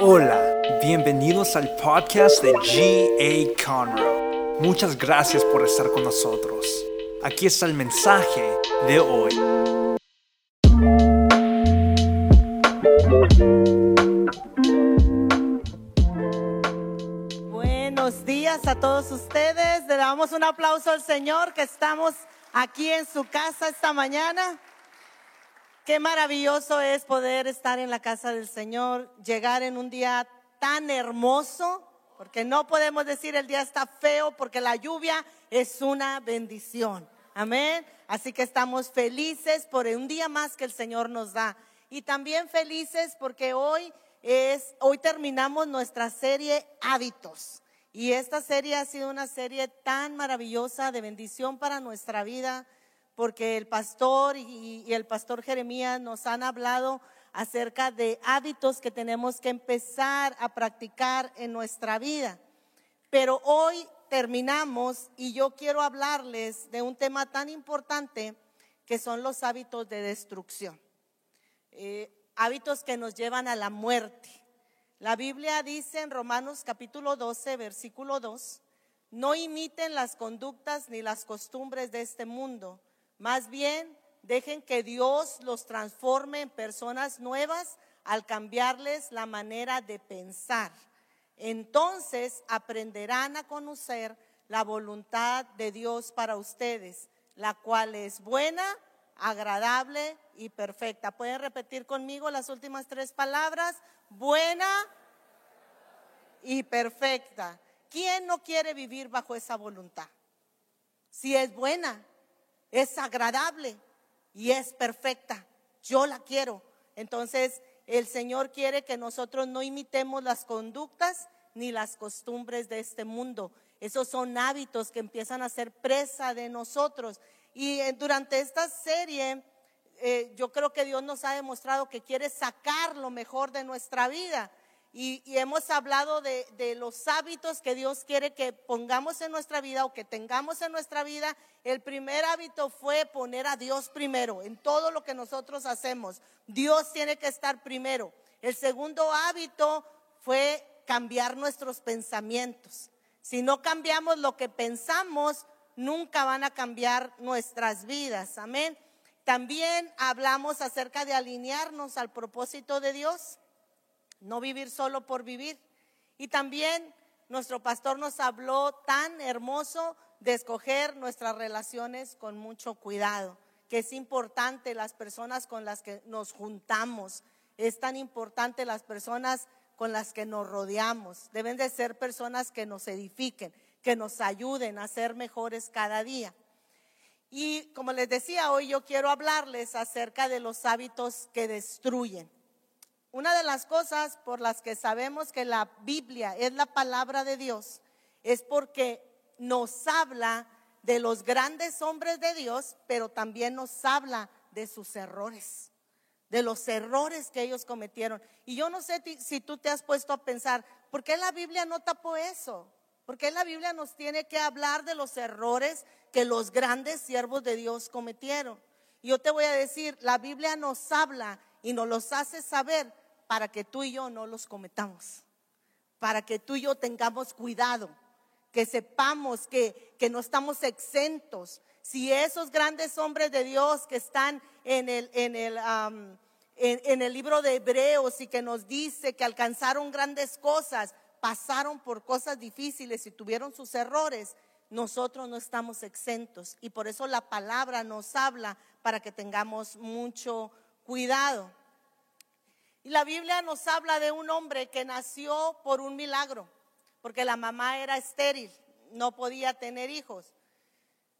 Hola, bienvenidos al podcast de G.A. Conroe. Muchas gracias por estar con nosotros. Aquí está el mensaje de hoy. Buenos días a todos ustedes. Le damos un aplauso al Señor que estamos aquí en su casa esta mañana. Qué maravilloso es poder estar en la casa del Señor, llegar en un día tan hermoso, porque no podemos decir el día está feo, porque la lluvia es una bendición. Amén. Así que estamos felices por un día más que el Señor nos da. Y también felices porque hoy es, hoy terminamos nuestra serie Hábitos. Y esta serie ha sido una serie tan maravillosa de bendición para nuestra vida porque el pastor y, el pastor Jeremías nos han hablado acerca de hábitos que tenemos que empezar a practicar en nuestra vida. Pero hoy terminamos y yo quiero hablarles de un tema tan importante que son los hábitos de destrucción. Eh, hábitos que nos llevan a la muerte. La Biblia dice en Romanos capítulo 12, versículo 2, no imiten las conductas ni las costumbres de este mundo más bien, dejen que Dios los transforme en personas nuevas al cambiarles la manera de pensar. Entonces aprenderán a conocer la voluntad de Dios para ustedes, la cual es buena, agradable y perfecta. ¿Pueden repetir conmigo las últimas tres palabras? Buena y perfecta. ¿Quién no quiere vivir bajo esa voluntad? Si es buena, es agradable y es perfecta. Yo la quiero. Entonces, el Señor quiere que nosotros no imitemos las conductas ni las costumbres de este mundo. Esos son hábitos que empiezan a ser presa de nosotros. Y eh, durante esta serie, eh, yo creo que Dios nos ha demostrado que quiere sacar lo mejor de nuestra vida. Y, hemos hablado de, de, los hábitos que Dios quiere que pongamos en nuestra vida o que tengamos en nuestra vida. El primer hábito fue poner a Dios primero en todo lo que nosotros hacemos. Dios tiene que estar primero. El segundo hábito fue cambiar nuestros pensamientos. Si no cambiamos lo que pensamos, nunca van a cambiar nuestras vidas. Amén. También hablamos acerca de alinearnos al propósito de Dios no vivir solo por vivir. Y también nuestro pastor nos habló tan hermoso de escoger nuestras relaciones con mucho cuidado, que es importante las personas con las que nos juntamos, es tan importante las personas con las que nos rodeamos, deben de ser personas que nos edifiquen, que nos ayuden a ser mejores cada día. Y como les decía, hoy yo quiero hablarles acerca de los hábitos que destruyen. Una de las cosas por las que sabemos que la Biblia es la palabra de Dios es porque nos habla de los grandes hombres de Dios, pero también nos habla de sus errores, de los errores que ellos cometieron. Y yo no sé si tú te has puesto a pensar, ¿por qué la Biblia no tapó eso? ¿Por qué la Biblia nos tiene que hablar de los errores que los grandes siervos de Dios cometieron? Yo te voy a decir, la Biblia nos habla y nos los hace saber para que tú y yo no los cometamos, para que tú y yo tengamos cuidado, que sepamos que, que no estamos exentos. Si esos grandes hombres de Dios que están en el, en el, en el libro de Hebreos y que nos dice que alcanzaron grandes cosas, pasaron por cosas difíciles y tuvieron sus errores, nosotros no estamos exentos. Y por eso la palabra nos habla para que tengamos mucho cuidado. Y la Biblia nos habla de un hombre que nació por un milagro, porque la mamá era estéril, no podía tener hijos.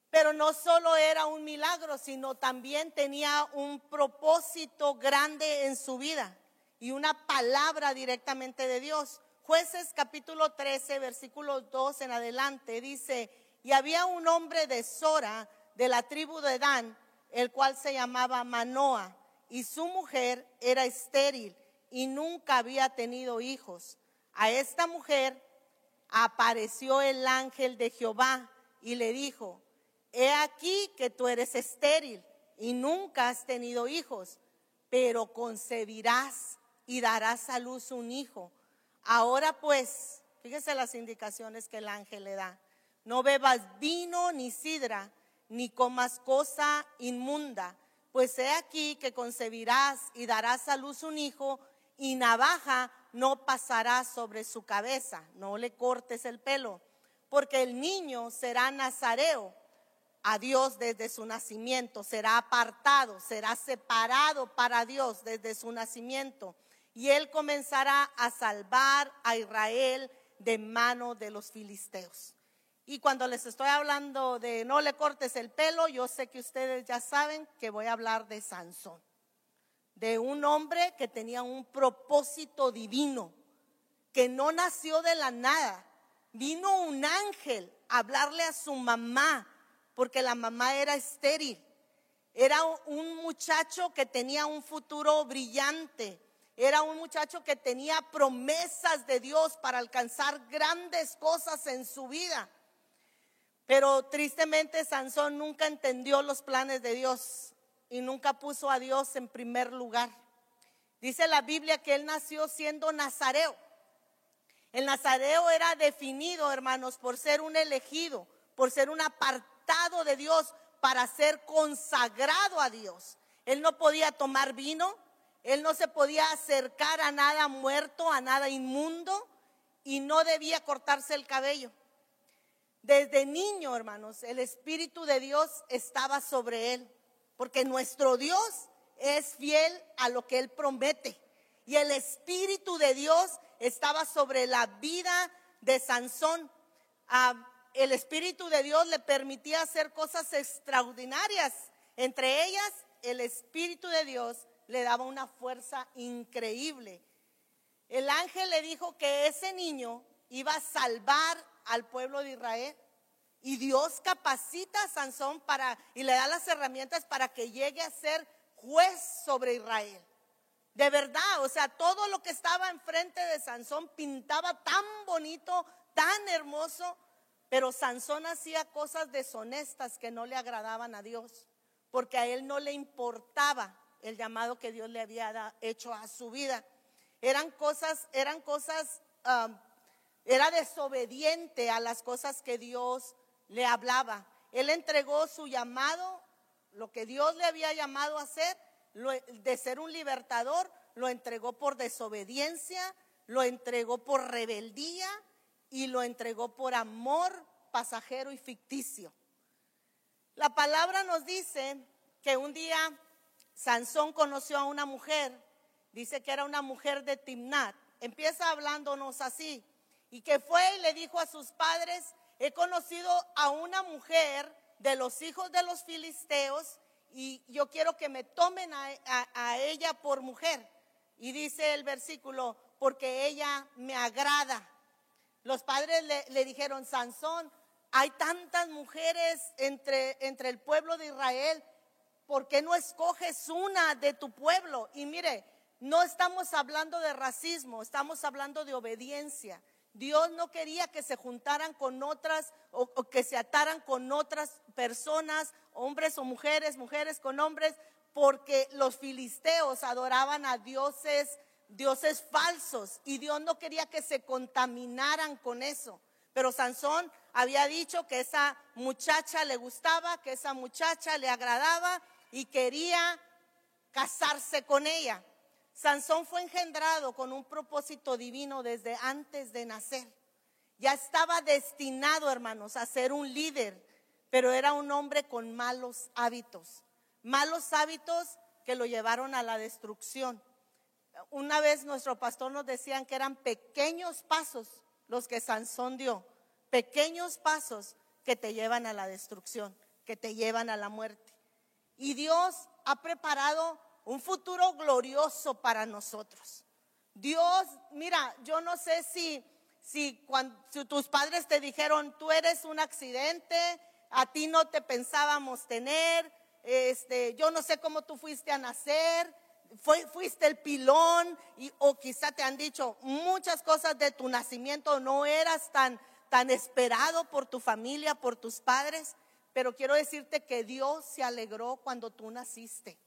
Pero no solo era un milagro, sino también tenía un propósito grande en su vida y una palabra directamente de Dios. Jueces capítulo 13, versículo 2 en adelante, dice, y había un hombre de Sora, de la tribu de Dan, el cual se llamaba Manoah y su mujer era estéril y nunca había tenido hijos. A esta mujer apareció el ángel de Jehová y le dijo, he aquí que tú eres estéril y nunca has tenido hijos, pero concebirás y darás a luz un hijo, Ahora pues, fíjese las indicaciones que el ángel le da. No bebas vino ni sidra, ni comas cosa inmunda, pues he aquí que concebirás y darás a luz un hijo, y navaja no pasará sobre su cabeza, no le cortes el pelo, porque el niño será nazareo a Dios desde su nacimiento, será apartado, será separado para Dios desde su nacimiento, y él comenzará a salvar a Israel de mano de los filisteos. Y cuando les estoy hablando de no le cortes el pelo, yo sé que ustedes ya saben que voy a hablar de Sansón, de un hombre que tenía un propósito divino, que no nació de la nada. Vino un ángel a hablarle a su mamá, porque la mamá era estéril. Era un muchacho que tenía un futuro brillante. Era un muchacho que tenía promesas de Dios para alcanzar grandes cosas en su vida. Pero tristemente Sansón nunca entendió los planes de Dios y nunca puso a Dios en primer lugar. Dice la Biblia que él nació siendo nazareo. El nazareo era definido, hermanos, por ser un elegido, por ser un apartado de Dios, para ser consagrado a Dios. Él no podía tomar vino, él no se podía acercar a nada muerto, a nada inmundo, y no debía cortarse el cabello. Desde niño, hermanos, el Espíritu de Dios estaba sobre él, porque nuestro Dios es fiel a lo que él promete. Y el Espíritu de Dios estaba sobre la vida de Sansón. Ah, el Espíritu de Dios le permitía hacer cosas extraordinarias. Entre ellas, el Espíritu de Dios le daba una fuerza increíble. El ángel le dijo que ese niño iba a salvar al pueblo de Israel. Y Dios capacita a Sansón para y le da las herramientas para que llegue a ser juez sobre Israel. De verdad, o sea, todo lo que estaba enfrente de Sansón pintaba tan bonito, tan hermoso, pero Sansón hacía cosas deshonestas que no le agradaban a Dios, porque a él no le importaba el llamado que Dios le había hecho a su vida. Eran cosas, eran cosas um, era desobediente a las cosas que Dios le hablaba. Él entregó su llamado, lo que Dios le había llamado a hacer, de ser un libertador, lo entregó por desobediencia, lo entregó por rebeldía y lo entregó por amor pasajero y ficticio. La palabra nos dice que un día Sansón conoció a una mujer, dice que era una mujer de Timnat. Empieza hablándonos así y que fue y le dijo a sus padres, he conocido a una mujer de los hijos de los filisteos y yo quiero que me tomen a, ella por mujer. Y dice el versículo, porque ella me agrada. Los padres le, dijeron, Sansón, hay tantas mujeres entre, entre el pueblo de Israel, ¿por qué no escoges una de tu pueblo? Y mire, no estamos hablando de racismo, estamos hablando de obediencia. Dios no quería que se juntaran con otras o, que se ataran con otras personas, hombres o mujeres, mujeres con hombres, porque los filisteos adoraban a dioses, dioses falsos, y Dios no quería que se contaminaran con eso. Pero Sansón había dicho que esa muchacha le gustaba, que esa muchacha le agradaba y quería casarse con ella. Sansón fue engendrado con un propósito divino desde antes de nacer. Ya estaba destinado, hermanos, a ser un líder, pero era un hombre con malos hábitos. Malos hábitos que lo llevaron a la destrucción. Una vez nuestro pastor nos decían que eran pequeños pasos los que Sansón dio, pequeños pasos que te llevan a la destrucción, que te llevan a la muerte. Y Dios ha preparado un futuro glorioso para nosotros. Dios, mira, yo no sé si, si, cuando, tus padres te dijeron, tú eres un accidente, a ti no te pensábamos tener, este, yo no sé cómo tú fuiste a nacer, fuiste el pilón, y, o quizá te han dicho muchas cosas de tu nacimiento, no eras tan, tan esperado por tu familia, por tus padres, pero quiero decirte que Dios se alegró cuando tú naciste.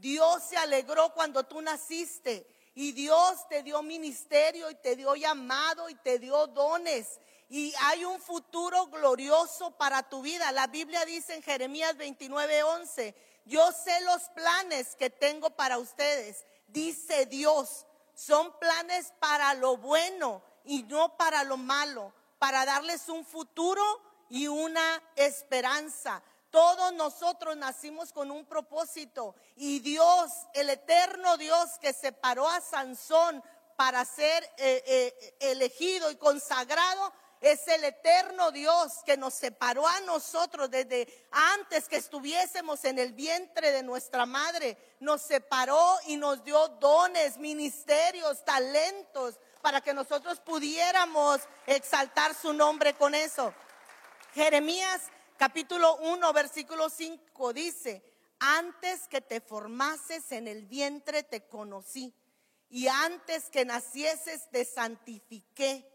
Dios se alegró cuando tú naciste Y Dios te dio ministerio y te dio llamado y te dio dones. Y hay un futuro glorioso para tu vida. La Biblia dice en Jeremías 29, 11, yo sé los planes que tengo para ustedes, dice Dios. Son planes para lo bueno y no para lo malo, para darles un futuro y una esperanza. Todos nosotros nacimos con un propósito y Dios, el eterno Dios que separó a Sansón para ser eh, eh, elegido y consagrado, es el eterno Dios que nos separó a nosotros desde antes que estuviésemos en el vientre de nuestra madre. Nos separó y nos dio dones, ministerios, talentos para que nosotros pudiéramos exaltar su nombre con eso. Jeremías capítulo 1, versículo 5 dice, antes que te formases en el vientre te conocí y antes que nacieses te santifiqué,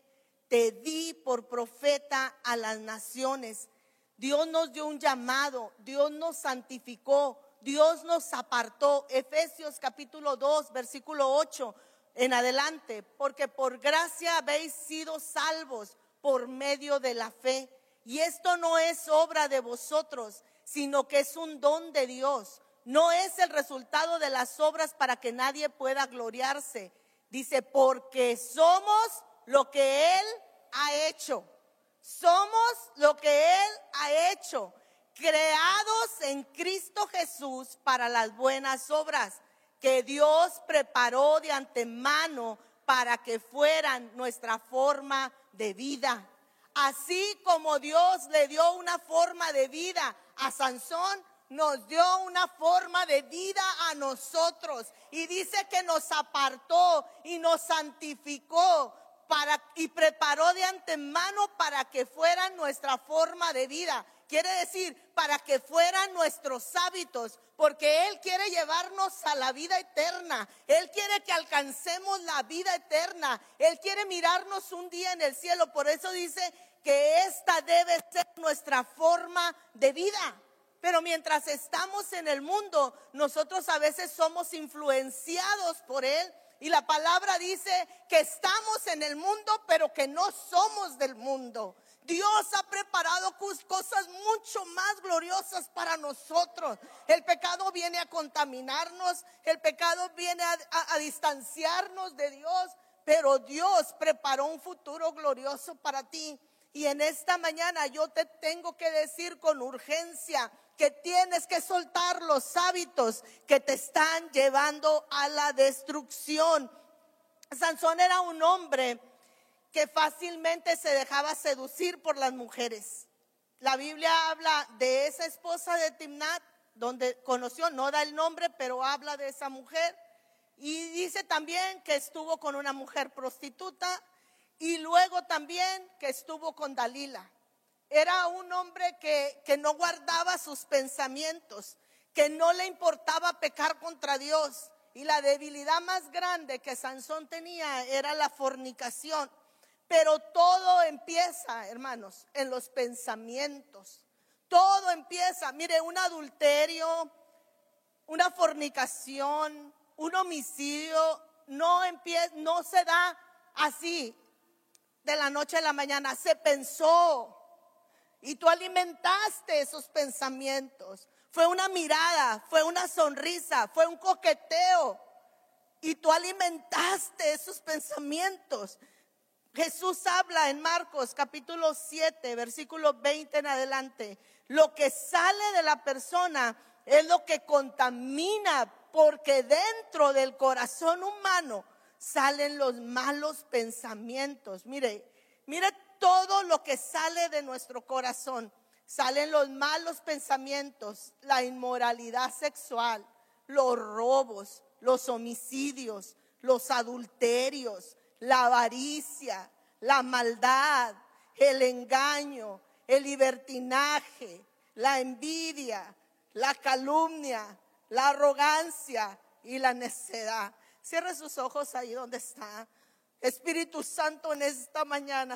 te di por profeta a las naciones. Dios nos dio un llamado, Dios nos santificó, Dios nos apartó. Efesios capítulo 2, versículo 8 en adelante, porque por gracia habéis sido salvos por medio de la fe. Y esto no es obra de vosotros, sino que es un don de Dios. No es el resultado de las obras para que nadie pueda gloriarse. Dice, porque somos lo que Él ha hecho. Somos lo que Él ha hecho, creados en Cristo Jesús para las buenas obras que Dios preparó de antemano para que fueran nuestra forma de vida. Así como Dios le dio una forma de vida a Sansón, nos dio una forma de vida a nosotros. Y dice que nos apartó y nos santificó para, y preparó de antemano para que fuera nuestra forma de vida. Quiere decir, para que fueran nuestros hábitos, porque Él quiere llevarnos a la vida eterna. Él quiere que alcancemos la vida eterna. Él quiere mirarnos un día en el cielo. Por eso dice que esta debe ser nuestra forma de vida. Pero mientras estamos en el mundo, nosotros a veces somos influenciados por Él. Y la palabra dice que estamos en el mundo, pero que no somos del mundo. Dios ha preparado cosas mucho más gloriosas para nosotros. El pecado viene a contaminarnos, el pecado viene a, distanciarnos de Dios, pero Dios preparó un futuro glorioso para ti. Y en esta mañana yo te tengo que decir con urgencia que tienes que soltar los hábitos que te están llevando a la destrucción. Sansón era un hombre que fácilmente se dejaba seducir por las mujeres. La Biblia habla de esa esposa de Timnat, donde conoció, no da el nombre, pero habla de esa mujer. Y dice también que estuvo con una mujer prostituta y luego también que estuvo con Dalila. Era un hombre que, que no guardaba sus pensamientos, que no le importaba pecar contra Dios. Y la debilidad más grande que Sansón tenía era la fornicación. Pero todo empieza, hermanos, en los pensamientos. Todo empieza, mire, un adulterio, una fornicación, un homicidio, no empieza, no se da así de la noche a la mañana, se pensó. Y tú alimentaste esos pensamientos. Fue una mirada, fue una sonrisa, fue un coqueteo. Y tú alimentaste esos pensamientos. Jesús habla en Marcos capítulo 7, versículo 20 en adelante. Lo que sale de la persona es lo que contamina porque dentro del corazón humano salen los malos pensamientos. Mire, mire todo lo que sale de nuestro corazón. Salen los malos pensamientos, la inmoralidad sexual, los robos, los homicidios, los adulterios, la avaricia, la maldad, el engaño, el libertinaje, la envidia, la calumnia, la arrogancia y la necedad. Cierre sus ojos ahí donde está. Espíritu Santo, en esta mañana,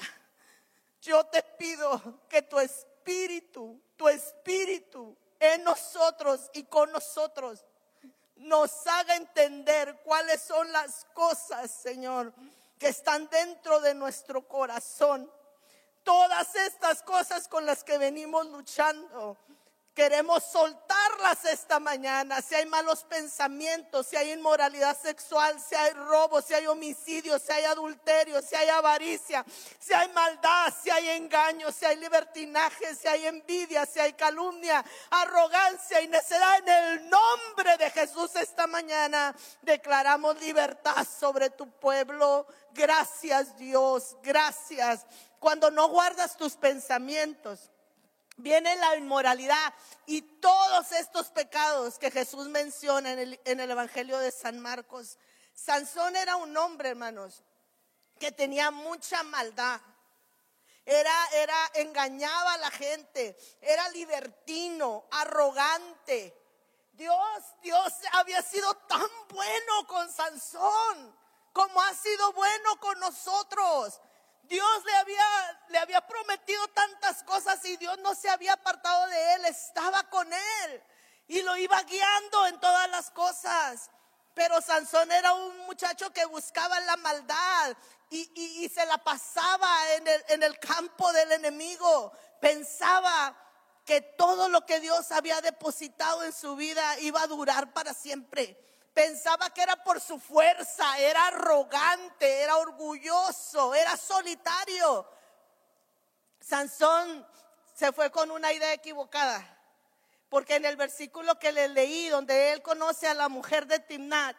yo te pido que tu espíritu, tu espíritu en nosotros y con nosotros nos haga entender cuáles son las cosas, Señor, que están dentro de nuestro corazón. Todas estas cosas con las que venimos luchando Queremos soltarlas esta mañana. Si hay malos pensamientos, si hay inmoralidad sexual, si hay robo, si hay homicidio, si hay adulterio, si hay avaricia, si hay maldad, si hay engaño, si hay libertinaje, si hay envidia, si hay calumnia, arrogancia y necedad. En el nombre de Jesús esta mañana declaramos libertad sobre tu pueblo. Gracias Dios, gracias. Cuando no guardas tus pensamientos viene la inmoralidad y todos estos pecados que Jesús menciona en el, Evangelio de San Marcos. Sansón era un hombre, hermanos, que tenía mucha maldad. Era, era, engañaba a la gente, era libertino, arrogante. Dios, Dios había sido tan bueno con Sansón como ha sido bueno con nosotros. Dios le había, le había prometido tantas cosas y Dios no se había apartado de él, estaba con él y lo iba guiando en todas las cosas. Pero Sansón era un muchacho que buscaba la maldad y, se la pasaba en el, en el campo del enemigo. Pensaba que todo lo que Dios había depositado en su vida iba a durar para siempre. Pensaba que era por su fuerza, era arrogante, era orgulloso, era solitario. Sansón se fue con una idea equivocada. Porque en el versículo que le leí, donde él conoce a la mujer de Timnat,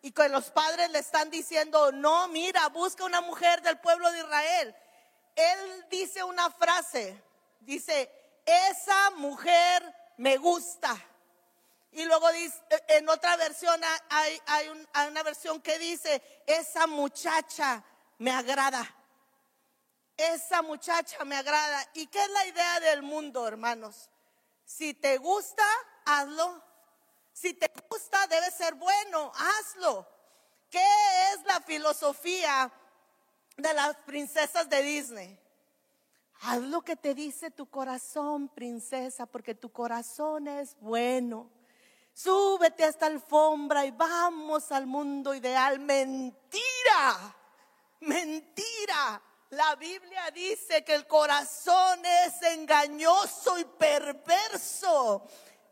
y que los padres le están diciendo, no, mira, busca una mujer del pueblo de Israel. Él dice una frase, dice, esa mujer me gusta. Y luego dice, en otra versión hay, hay, una versión que dice, esa muchacha me agrada. Esa muchacha me agrada. ¿Y qué es la idea del mundo, hermanos? Si te gusta, hazlo. Si te gusta, debe ser bueno, hazlo. ¿Qué es la filosofía de las princesas de Disney? Haz lo que te dice tu corazón, princesa, porque tu corazón es bueno. Súbete a esta alfombra y vamos al mundo ideal. Mentira, mentira. La Biblia dice que el corazón es engañoso y perverso,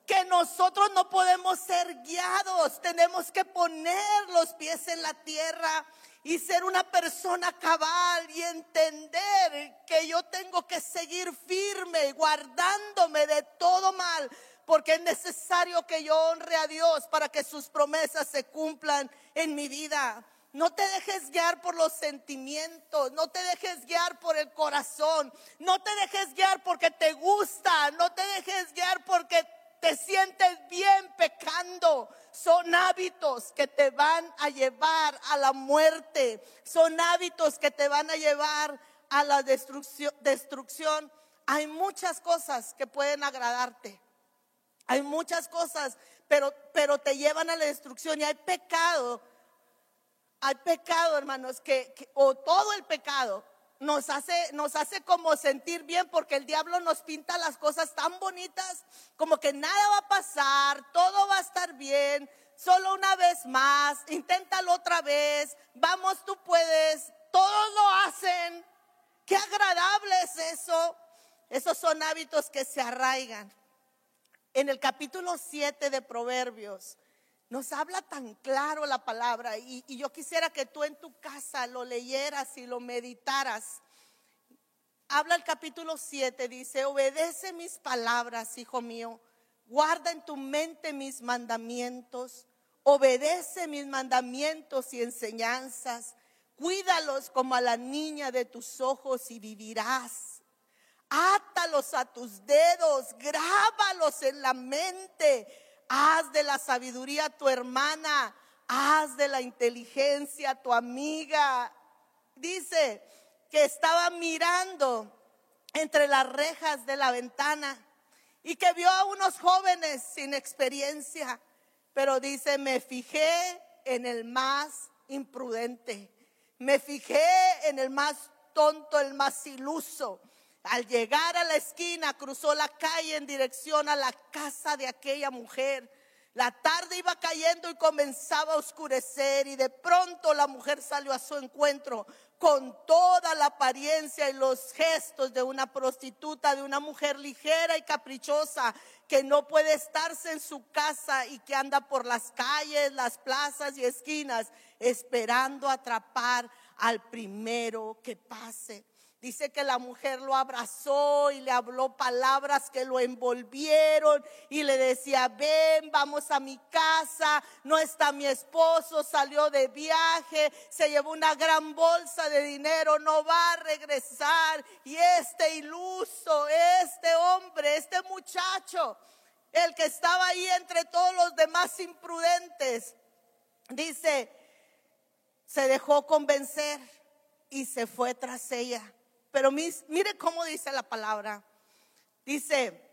que nosotros no podemos ser guiados, tenemos que poner los pies en la tierra y ser una persona cabal y entender que yo tengo que seguir firme, guardándome de todo mal, porque es necesario que yo honre a Dios para que sus promesas se cumplan en mi vida. No te dejes guiar por los sentimientos, no te dejes guiar por el corazón, no te dejes guiar porque te gusta, no te dejes guiar porque te sientes bien pecando. Son hábitos que te van a llevar a la muerte, son hábitos que te van a llevar a la destrucción. Hay muchas cosas que pueden agradarte. Hay muchas cosas, pero, pero te llevan a la destrucción y hay pecado. Hay pecado, hermanos, que, o todo el pecado nos hace, nos hace como sentir bien porque el diablo nos pinta las cosas tan bonitas como que nada va a pasar, todo va a estar bien, solo una vez más, inténtalo otra vez, vamos, tú puedes, todos lo hacen. Qué agradable es eso. Esos son hábitos que se arraigan en el capítulo 7 de Proverbios, nos habla tan claro la palabra y, yo quisiera que tú en tu casa lo leyeras y lo meditaras. Habla el capítulo 7, dice, obedece mis palabras, hijo mío, guarda en tu mente mis mandamientos, obedece mis mandamientos y enseñanzas, cuídalos como a la niña de tus ojos y vivirás. Átalos a tus dedos, grábalos en la mente. Haz de la sabiduría tu hermana, haz de la inteligencia tu amiga. Dice que estaba mirando entre las rejas de la ventana y que vio a unos jóvenes sin experiencia, pero dice, me fijé en el más imprudente, me fijé en el más tonto, el más iluso. Al llegar a la esquina, cruzó la calle en dirección a la casa de aquella mujer. La tarde iba cayendo y comenzaba a oscurecer y de pronto la mujer salió a su encuentro con toda la apariencia y los gestos de una prostituta, de una mujer ligera y caprichosa que no puede estarse en su casa y que anda por las calles, las plazas y esquinas esperando atrapar al primero que pase. Dice que la mujer lo abrazó y le habló palabras que lo envolvieron y le decía, ven, vamos a mi casa, no está mi esposo, salió de viaje, se llevó una gran bolsa de dinero, no va a regresar. Y este iluso, este hombre, este muchacho, el que estaba ahí entre todos los demás imprudentes, dice, se dejó convencer y se fue tras ella. Pero mire cómo dice la palabra. Dice,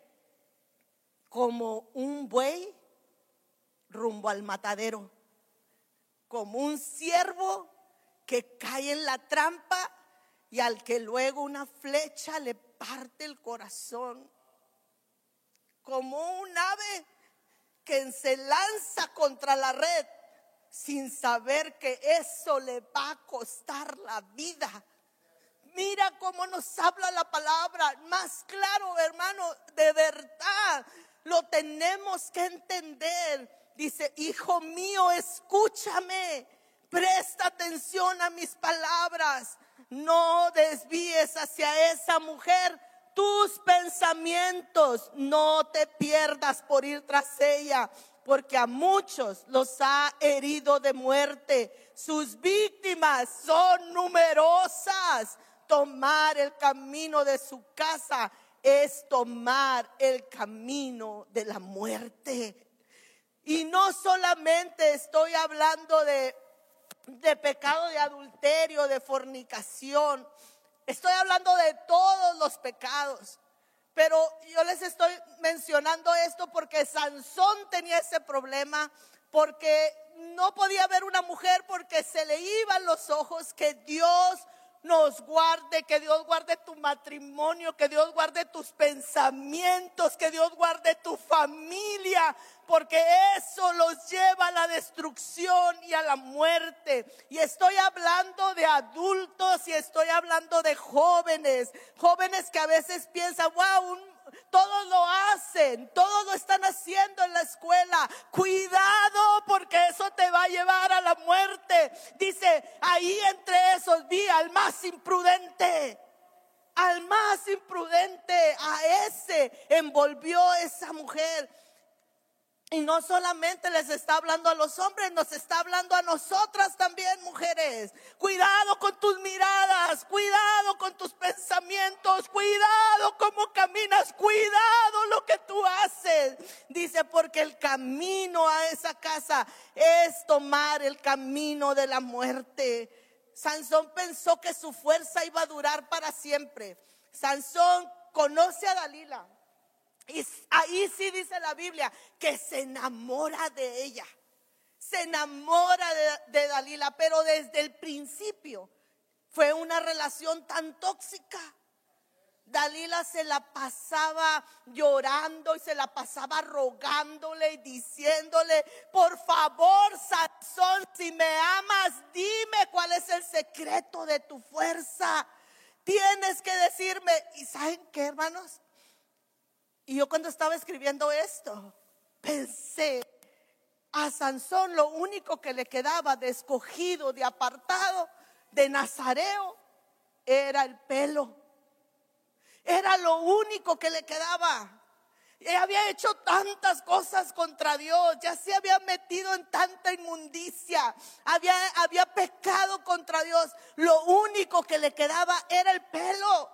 como un buey rumbo al matadero, como un ciervo que cae en la trampa y al que luego una flecha le parte el corazón, como un ave que se lanza contra la red sin saber que eso le va a costar la vida. Mira cómo nos habla la palabra. Más claro, hermano, de verdad lo tenemos que entender. Dice, hijo mío, escúchame. Presta atención a mis palabras. No desvíes hacia esa mujer tus pensamientos. No te pierdas por ir tras ella, porque a muchos los ha herido de muerte. Sus víctimas son numerosas tomar el camino de su casa es tomar el camino de la muerte. Y no solamente estoy hablando de, de pecado de adulterio, de fornicación, estoy hablando de todos los pecados. Pero yo les estoy mencionando esto porque Sansón tenía ese problema, porque no podía ver una mujer porque se le iban los ojos que Dios nos guarde, que Dios guarde tu matrimonio, que Dios guarde tus pensamientos, que Dios guarde tu familia, porque eso los lleva a la destrucción y a la muerte. Y estoy hablando de adultos y estoy hablando de jóvenes, jóvenes que a veces piensan, wow, un todos lo hacen, todos lo están haciendo en la escuela. Cuidado porque eso te va a llevar a la muerte. Dice, ahí entre esos vi al más imprudente. Al más imprudente, a ese envolvió esa mujer. Y no solamente les está hablando a los hombres, nos está hablando a nosotras también, mujeres. Cuidado con tus miradas, cuidado con tus pensamientos, cuidado cómo caminas, cuidado lo que tú haces. Dice, porque el camino a esa casa es tomar el camino de la muerte. Sansón pensó que su fuerza iba a durar para siempre. Sansón conoce a Dalila. Y ahí sí dice la Biblia que se enamora de ella. Se enamora de, Dalila, pero desde el principio fue una relación tan tóxica. Dalila se la pasaba llorando y se la pasaba rogándole y diciéndole, por favor, Sansón, si me amas, dime cuál es el secreto de tu fuerza. Tienes que decirme, ¿y saben qué, hermanos? Y yo cuando estaba escribiendo esto, pensé, a Sansón lo único que le quedaba de escogido, de apartado, de nazareo, era el pelo. Era lo único que le quedaba. Y había hecho tantas cosas contra Dios, ya se había metido en tanta inmundicia, había, había pecado contra Dios. Lo único que le quedaba era el pelo.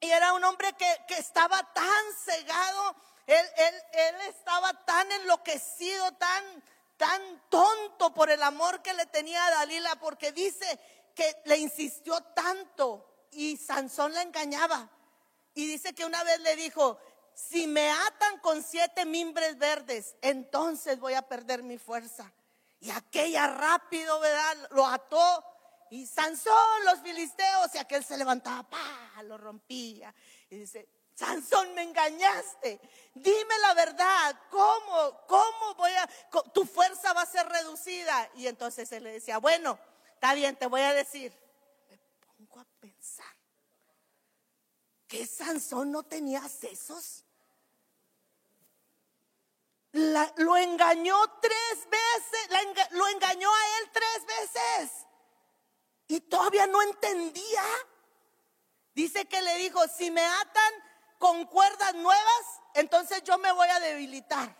Y era un hombre que, estaba tan cegado, él, él, estaba tan enloquecido, tan, tan tonto por el amor que le tenía a Dalila, porque dice que le insistió tanto y Sansón le engañaba. Y dice que una vez le dijo, si me atan con siete mimbres verdes, entonces voy a perder mi fuerza. Y aquella rápido, ¿verdad? Lo ató y Sansón, los filisteos, y aquel se levantaba, pa, lo rompía. Y dice, Sansón, me engañaste. Dime la verdad. ¿Cómo? ¿Cómo voy a... Tu fuerza va a ser reducida. Y entonces él le decía, bueno, está bien, te voy a decir. Me pongo a pensar que Sansón no tenía sesos. lo engañó tres veces, lo engañó a él tres veces. Y todavía no entendía. Dice que le dijo, si me atan con cuerdas nuevas, entonces yo me voy a debilitar.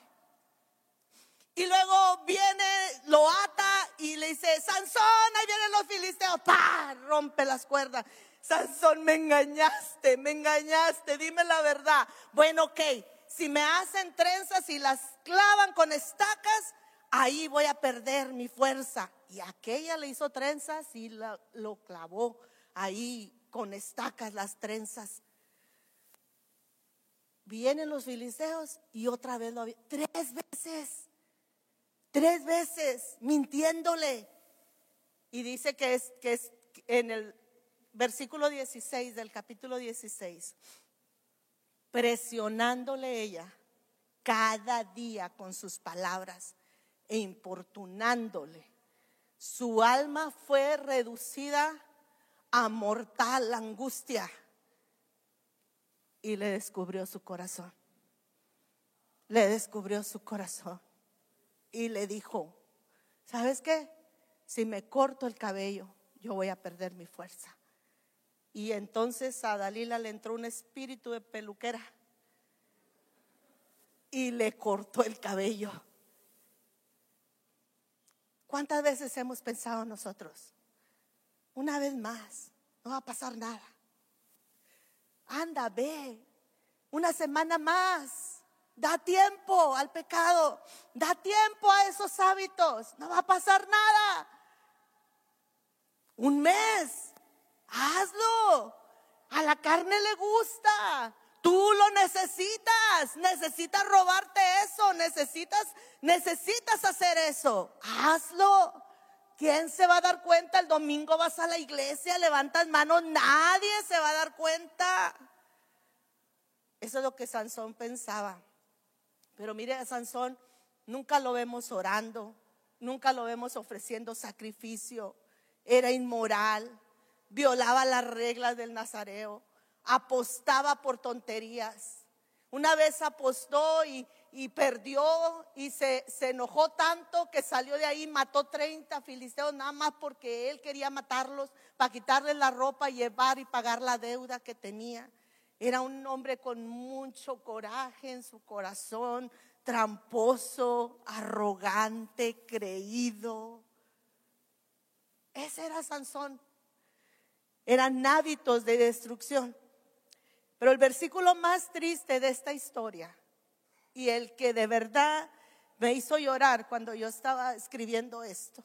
Y luego viene, lo ata y le dice, Sansón, ahí vienen los filisteos, ¡pah! Rompe las cuerdas. Sansón, me engañaste, me engañaste, dime la verdad. Bueno, ok, si me hacen trenzas y las clavan con estacas, ahí voy a perder mi fuerza. Y aquella le hizo trenzas y lo clavó ahí con estacas las trenzas. Vienen los filisteos y otra vez lo había. Tres veces. Tres veces mintiéndole. Y dice que es, que es en el versículo 16 del capítulo 16, presionándole ella cada día con sus palabras e importunándole. Su alma fue reducida a mortal angustia y le descubrió su corazón. Le descubrió su corazón y le dijo, ¿sabes qué? Si me corto el cabello, yo voy a perder mi fuerza. Y entonces a Dalila le entró un espíritu de peluquera y le cortó el cabello. ¿Cuántas veces hemos pensado nosotros? Una vez más, no va a pasar nada. Anda, ve. Una semana más. Da tiempo al pecado. Da tiempo a esos hábitos. No va a pasar nada. Un mes. Hazlo. A la carne le gusta. Tú lo necesitas. Necesitas robarte eso. Necesitas, necesitas hacer eso. Hazlo. ¿Quién se va a dar cuenta? El domingo vas a la iglesia, levantas manos, nadie se va a dar cuenta. Eso es lo que Sansón pensaba. Pero mire a Sansón, nunca lo vemos orando, nunca lo vemos ofreciendo sacrificio. Era inmoral, violaba las reglas del Nazareo, apostaba por tonterías. Una vez apostó y, y perdió y se, se, enojó tanto que salió de ahí, mató 30 filisteos nada más porque él quería matarlos para quitarles la ropa, llevar y pagar la deuda que tenía. Era un hombre con mucho coraje en su corazón, tramposo, arrogante, creído. Ese era Sansón. Eran hábitos de destrucción. Pero el versículo más triste de esta historia y el que de verdad me hizo llorar cuando yo estaba escribiendo esto.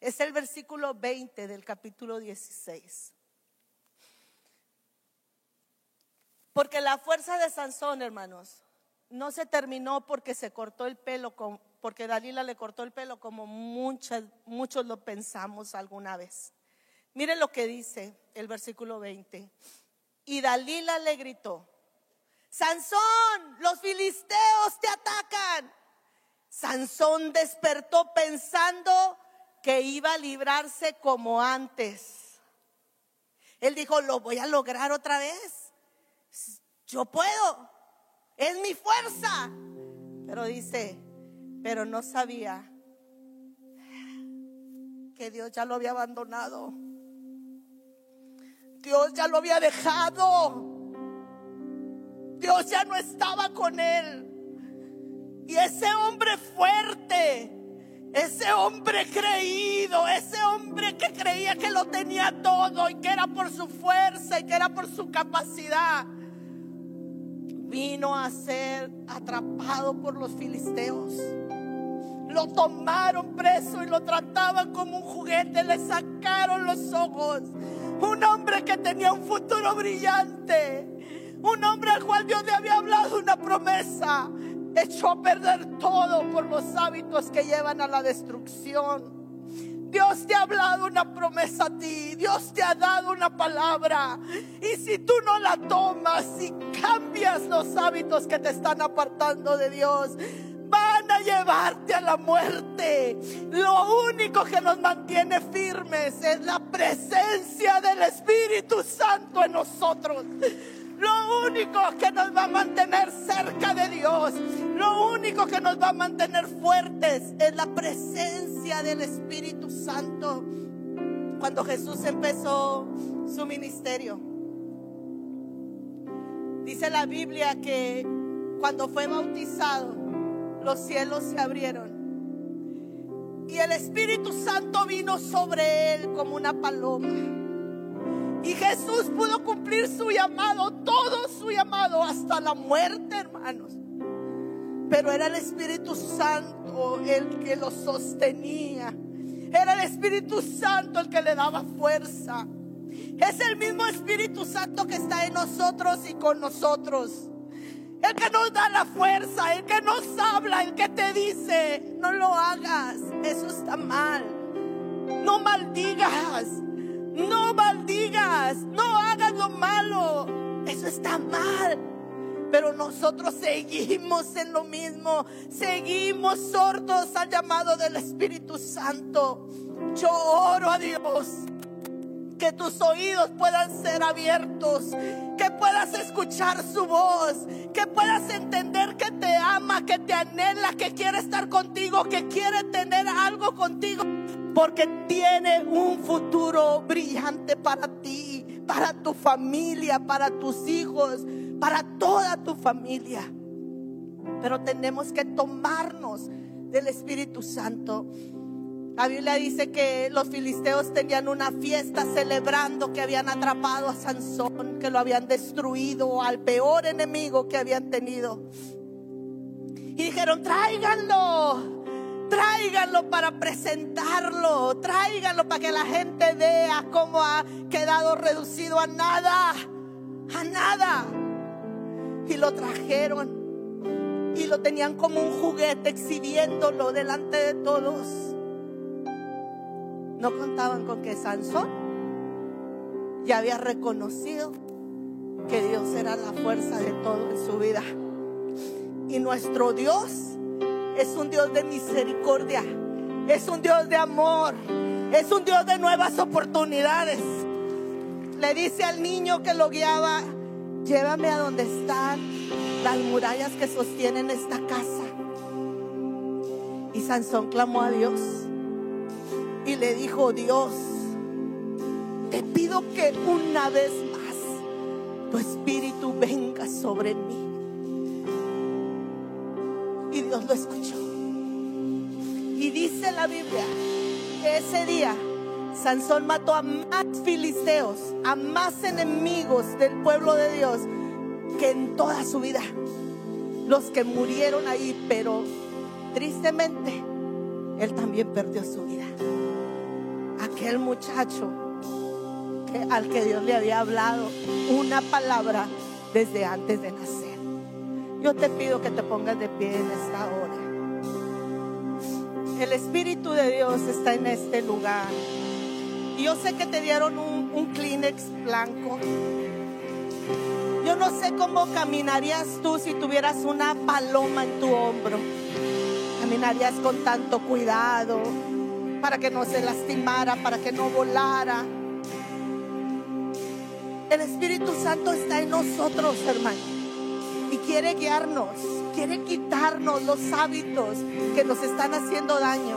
Es el versículo 20 del capítulo 16. Porque la fuerza de Sansón, hermanos, no se terminó porque se cortó el pelo, porque Dalila le cortó el pelo como muchas, muchos lo pensamos alguna vez. Mire lo que dice el versículo 20. Y Dalila le gritó, Sansón, los filisteos te atacan. Sansón despertó pensando que iba a librarse como antes. Él dijo, lo voy a lograr otra vez. Yo puedo. Es mi fuerza. Pero dice, pero no sabía que Dios ya lo había abandonado. Dios ya lo había dejado. Dios ya no estaba con él. Y ese hombre fuerte, ese hombre creído, ese hombre que creía que lo tenía todo y que era por su fuerza y que era por su capacidad, vino a ser atrapado por los filisteos. Lo tomaron preso y lo trataban como un juguete, le sacaron los ojos. Un hombre que tenía un futuro brillante un hombre al cual Dios le había hablado una promesa. Echó a perder todo por los hábitos que llevan a la destrucción. Dios te ha hablado una promesa a ti, Dios te ha dado una palabra. Y si tú no la tomas, si cambias los hábitos que te están apartando de Dios, llevarte a la muerte. Lo único que nos mantiene firmes es la presencia del Espíritu Santo en nosotros. Lo único que nos va a mantener cerca de Dios, lo único que nos va a mantener fuertes es la presencia del Espíritu Santo. Cuando Jesús empezó su ministerio, dice la Biblia que cuando fue bautizado, los cielos se abrieron. Y el Espíritu Santo vino sobre él como una paloma. Y Jesús pudo cumplir su llamado, todo su llamado, hasta la muerte, hermanos. Pero era el Espíritu Santo el que lo sostenía. Era el Espíritu Santo el que le daba fuerza. Es el mismo Espíritu Santo que está en nosotros y con nosotros. El que nos da la fuerza, el que nos habla, el que te dice, no lo hagas, eso está mal. No maldigas, no maldigas, no hagas lo malo. Eso está mal. Pero nosotros seguimos en lo mismo. Seguimos sordos al llamado del Espíritu Santo. Yo oro a Dios que tus oídos puedan ser abiertos, que puedas escuchar su voz, que puedas entender que te ama, que te anhela, que quiere estar contigo, que quiere tener algo contigo porque tiene un futuro brillante para ti, para tu familia, para tus hijos, para toda tu familia. Pero tenemos que tomarnos del Espíritu Santo. La Biblia dice que los filisteos tenían una fiesta celebrando que habían atrapado a Sansón, que lo habían destruido al peor enemigo que habían tenido. Y dijeron, tráiganlo, Tráiganlo para presentarlo. Tráiganlo para que la gente vea cómo ha quedado reducido a nada. A nada. Y lo trajeron. Y lo tenían como un juguete exhibiéndolo delante de todos. No contaban con que Sansón ya había reconocido que Dios era la fuerza de todo en su vida. Y nuestro Dios es un Dios de misericordia, es un Dios de amor, es un Dios de nuevas oportunidades. Le dice al niño que lo guiaba, llévame a donde están las murallas que sostienen esta casa. Y Sansón clamó a Dios y le dijo, Dios, te pido que una vez más tu espíritu venga sobre mí. Y Dios lo escuchó. Y dice la Biblia que ese día Sansón mató a más filisteos, a más enemigos del pueblo de Dios que en toda su vida. Los que murieron ahí, pero tristemente él también perdió su vida. Aquel muchacho que, al que Dios le había hablado una palabra desde antes de nacer. Yo te pido que te pongas de pie en esta hora. El Espíritu de Dios está en este lugar. Yo sé que te dieron un, un Kleenex blanco. Yo no sé cómo caminarías tú si tuvieras una paloma en tu hombro. Caminarías con tanto cuidado para que no se lastimara, para que no volara. El Espíritu Santo está en nosotros, hermano y quiere guiarnos, quiere quitarnos los hábitos que nos están haciendo daño.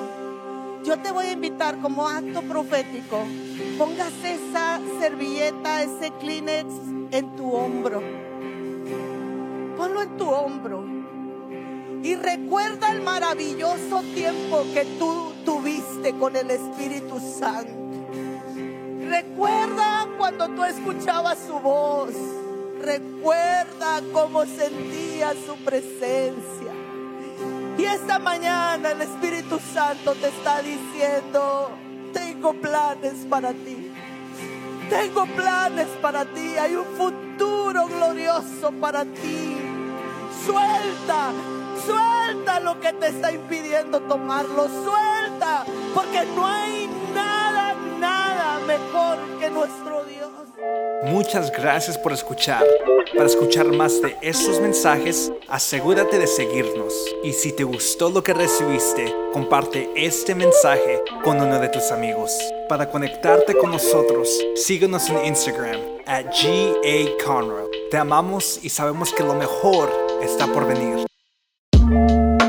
Yo te voy a invitar como acto profético, pongas esa servilleta, ese Kleenex en tu hombro. Ponlo en tu hombro. Y recuerda el maravilloso tiempo que tú tuviste con el Espíritu Santo. Recuerda cuando tú escuchabas su voz Recuerda cómo sentía su presencia. Y esta mañana el Espíritu Santo te está diciendo, tengo planes para ti. Tengo planes para ti. Hay un futuro glorioso para ti. Suelta, Suelta lo que te está impidiendo tomarlo. Suelta. Porque no hay nada, nada mejor que nuestro Dios. Muchas gracias por escuchar. Para escuchar más de estos mensajes, asegúrate de seguirnos. Y si te gustó lo que recibiste, comparte este mensaje con uno de tus amigos. Para conectarte con nosotros, síguenos en Instagram at GA Conroe. Te amamos y sabemos que lo mejor está por venir. Música